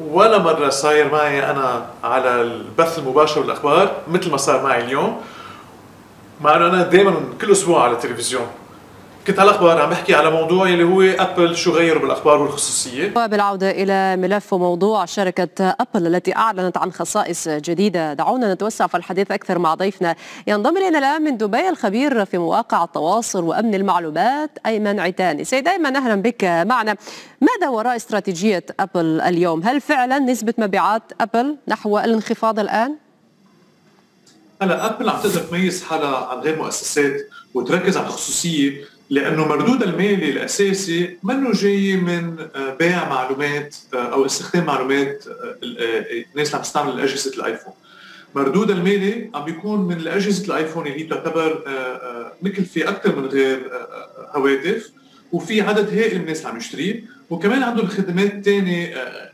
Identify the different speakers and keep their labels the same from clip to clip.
Speaker 1: ولا مرة صاير معي أنا على البث المباشر والأخبار مثل ما صار معي اليوم مع أنه أنا دائما كل أسبوع على التلفزيون. كنت على الاخبار عم بحكي على موضوع اللي هو أبل شو غيروا بالأخبار والخصوصية؟
Speaker 2: وبالعودة إلى ملف وموضوع شركة أبل التي أعلنت عن خصائص جديدة. دعونا نتوسع في الحديث أكثر مع ضيفنا. ينضم إلينا الآن من دبي الخبير في مواقع التواصل وأمن المعلومات أيمن عتاني سيد أيمن أهلا بك معنا. ماذا وراء استراتيجية أبل اليوم؟ هل فعلا نسبة مبيعات أبل نحو الانخفاض الآن؟
Speaker 1: هلا أبل عم تقدر تميز حالها عن غير مؤسسات. وتركز على الخصوصية لأنه مردود المالي الأساسي منه جاي من آه، بيع معلومات آه، أو استخدام معلومات آه، الناس اللي عم تستعمل اجهزه الآيفون. مردود المالي عم بيكون من اجهزه الآيفون اللي هي تعتبر مكلفه أكثر من غير هواتف وفي عدد هائل من الناس عم يشتريه. وكمان عندهم خدمات ثانية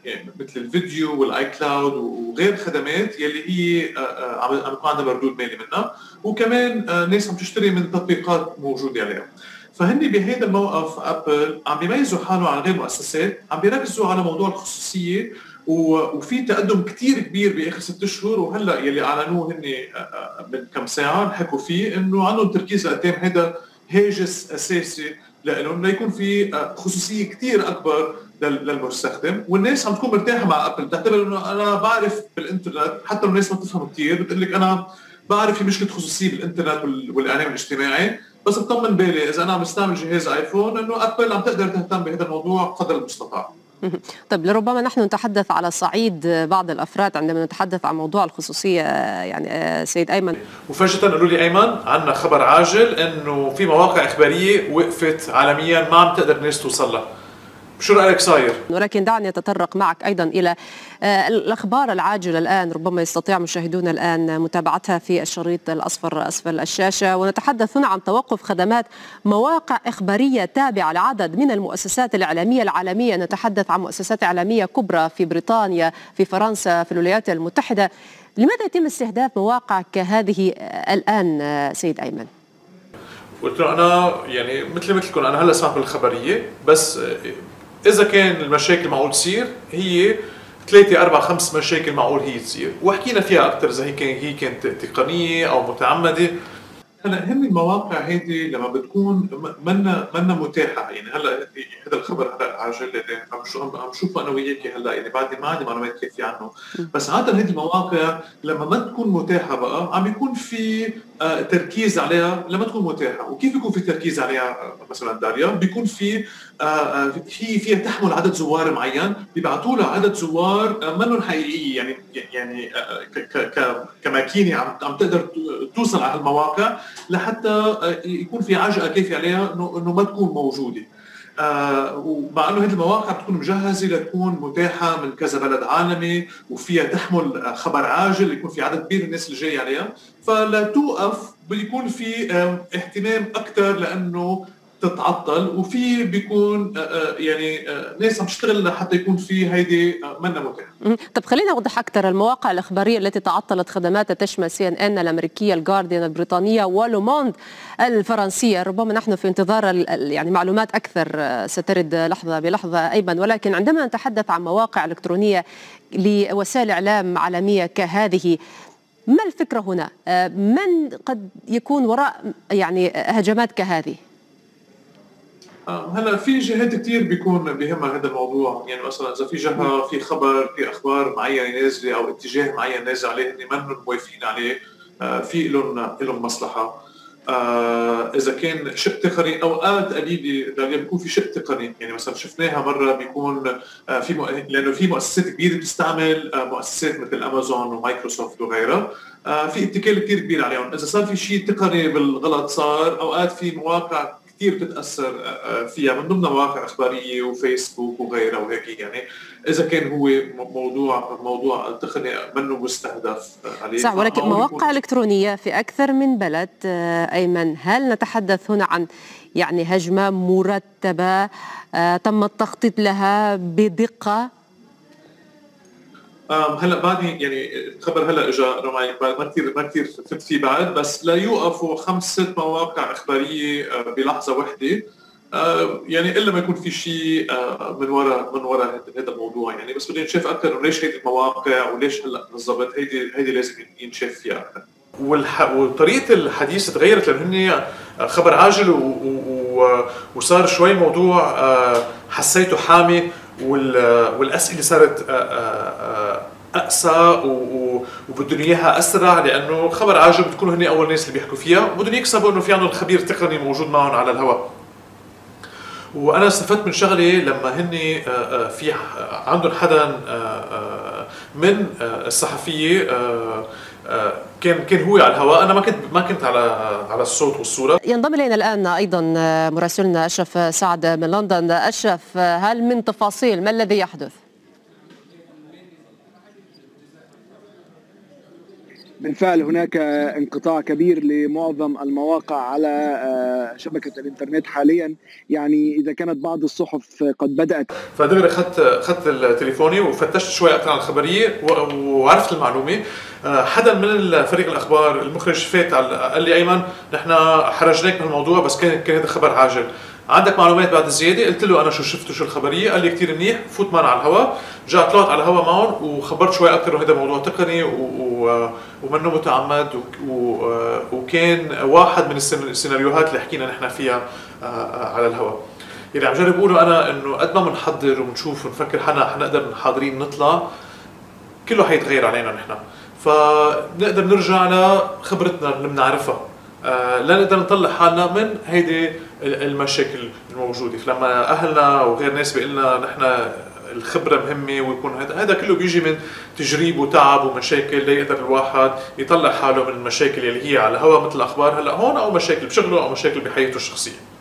Speaker 1: يعني مثل الفيديو وال iCloud وغير خدمات يلي هي عم يكون عندها مردود مالي منها. وكمان ناس عم تشتري من تطبيقات موجودة عليها. فهن بهذا الموقف أبل عم بيميزوا حالهم عن غير مؤسسات عم بيركزوا على موضوع الخصوصية وفي تقدم كثير كبير بآخر ست اشهر وهلأ يلي أعلنوه هن آه، آه، من كم ساعة حكوا فيه إنه عندهم تركيز لقدام هذا هاجس أساسي لهم ليكون في آه، خصوصية كثير أكبر للمستخدم والناس عم تكون مرتاحة مع أبل. بتعتبر إنه أنا بعرف بالإنترنت حتى الناس ما تفهم كثير بتقول لك أنا بعرف في مشكلة خصوصية بالإنترنت والاعلام الاجتماعي بس بطمن بالي إذا أنا عم بستعمل جهاز آيفون إنه أبل عم تقدر تهتم بهذا الموضوع قدر المستطاع.
Speaker 2: طيب لربما نحن نتحدث على صعيد بعض الأفراد عندما نتحدث عن موضوع الخصوصية يعني آه، سيد أيمن.
Speaker 1: وفجاه قالوا لي أيمن عندنا خبر عاجل إنه في مواقع إخبارية وقفت عالميا ما عم تقدر الناس توصل لها. شو رأيك صاير؟
Speaker 2: ولكن دعني أتطرق معك أيضا إلى آه، الأخبار العاجلة الآن ربما يستطيع مشاهدونا الآن متابعتها في الشريط الأصفر أسفل الشاشة ونتحدث هنا عن توقف خدمات مواقع إخبارية تابعة لعدد من المؤسسات الإعلامية العالمية نتحدث عن مؤسسات إعلامية كبرى في بريطانيا في فرنسا في الولايات المتحدة لماذا يتم استهداف مواقع كهذه الآن آه، سيد أيمن؟
Speaker 1: قلت له أنا يعني مثل مثلكم أنا هلأ سمعت بالخبريه بس إذا كان المشاكل معقول تصير هي ثلاثة أربع خمس مشاكل معقول هي تصير. وحكينا فيها أكثر إذا هي كان هي كانت تقنية أو متعمدة. هلأ هم المواقع هيدي لما بتكون منا منا متاحة. يعني هلأ هذا الخبر هلأ عاجل عم عم شوفه أنا وياك هلأ. يعني بعد ما عندي معلومات كافيه عنه بس عادة هذه المواقع لما ما تكون متاحة بقى عم بيكون في تركيز عليها لما تكون متاحة. وكيف بيكون في تركيز عليها آه، مثلا داريا بيكون في آه، في فيها تحمل عدد زوار معين. بيبعثوا لها عدد زوار منهم حقيقيه يعني يعني كماكينة عم عم تقدر توصل على المواقع لحتى يكون في عجقة كافيه عليها إنه ما تكون موجودة. آه ومع انه هذه المواقع بتكون مجهزة لتكون متاحة من كذا بلد عالمي وفيها تحمل خبر عاجل يكون في عدد كبير من الناس اللي جاي عليها. فلا توقف بيكون في اهتمام أكثر لأنه تتعطل وفي بيكون آه، آه، يعني آه، ناس عم تشتغل لحتى يكون في هيدي منا متاحه.
Speaker 2: طب خلينا أوضح أكثر المواقع الإخبارية التي تعطلت خدماتها تشمل سي ان ان الأمريكية، الجارديان البريطانية ولوموند الفرنسية، ربما نحن في انتظار يعني معلومات أكثر سترد لحظة بلحظة أيضا ولكن عندما نتحدث عن مواقع إلكترونية لوسائل إعلام عالمية كهذه ما الفكرة هنا؟ من قد يكون وراء يعني هجمات كهذه؟
Speaker 1: آه، هلا في جهات كثير بيكون بهمها هذا الموضوع. يعني مثلا إذا في جهة في خبر في أخبار معينة نازلة أو اتجاه معين نازل عليه هن منهم موافقين عليه. آه، في لهم لهم مصلحة. آه إذا كان شق تقني اوقات قليلة بيكون في شق تقني يعني مثلا شفناها مرة بيكون في. لأنه في مؤسسات كبيرة بتستعمل مؤسسات مثل امازون ومايكروسوفت وغيرها. في اتكال كثير كبير عليهم. إذا صار في شيء تقني بالغلط صار أوقات في مواقع كثير بتتاثر آه، آه، فيها من ضمنها مواقع إخبارية وفيسبوك وغيرها وهيك يعني. إذا كان هو موضوع موضوع تقني منه مستهدف
Speaker 2: عليه. صح ولكن مواقع إلكترونية في أكثر من بلد آه، أيمن. هل نتحدث هنا عن يعني هجمة مرتبة تم التخطيط لها بدقة؟
Speaker 1: هلا بعدني يعني الخبر هلا اجى رمعي ما كثير ما كثير فت فيه بعد بس لا يوقفوا خمس ست مواقع إخبارية آه، بلحظة واحدة
Speaker 3: يعني إلا ما يكون في شيء من وراء من وراء هذا الموضوع. يعني بس بدي نشوف أكثر ليش هيدي المواقع وليش هلا بالضبط هيدي هيدي لازم ينشاف فيها أكثر
Speaker 1: والح... وطريقة الحديث تغيرت لأنه هن خبر عاجل و... و... وصار شوي موضوع حسيته حامي وال... والأسئلة صارت أقسى وبدهم إياها أسرع لأنه خبر عاجل بتكونوا هن أول ناس اللي بيحكوا فيها. وبدهم يكسبوا إنه في عندهم خبير تقني موجود معهم على الهواء. وأنا استفدت من شغلة لما هن في عندهم حدا من الصحفية كان كان هو على الهواء. أنا ما كنت ما كنت على على الصوت والصورة.
Speaker 2: ينضم إلينا الآن أيضا مراسلنا أشرف سعد من لندن. أشرف هل من تفاصيل ما الذي يحدث؟
Speaker 4: بالفعل هناك انقطاع كبير لمعظم المواقع على شبكة الإنترنت حاليا. يعني إذا كانت بعض الصحف قد بدأت.
Speaker 1: فدغري أخذت أخذت تليفوني وفتشت شوي أكثر عن الخبرية وعرفت المعلومة. حدا من فريق الأخبار المخرج فات قال لي أيمن نحن حرجناك من الموضوع بس كان كان هذا خبر عاجل. عندك معلومات بعد الزياده قلت له أنا شو شفت شو الخبرية قال لي كثير منيح فوت معنا على الهواء رجعت طلعت على الهواء معهم وخبرت شوي أكثر إنه هذا موضوع تقني ومنه متعمد وكان واحد من السيناريوهات اللي حكينا نحن فيها على الهواء يعني عم جرب اقوله أنا إنه قد ما بنحضر وبنشوف ونفكر حنا حنقدر حاضرين نطلع كله حيتغير علينا نحن. فنقدر نرجع لخبرتنا اللي بنعرفها. آه لا نقدر نطلع حالنا من هيدي المشاكل الموجودة. فلما أهلنا وغير ناس بيقول لنا نحن الخبرة مهمة ويكون هذا هذا كله بيجي من تجريب وتعب ومشاكل ليقدر الواحد يطلع حاله من المشاكل اللي هي على هوا مثل الأخبار هلأ هون أو مشاكل بشغله أو مشاكل بحياته الشخصية.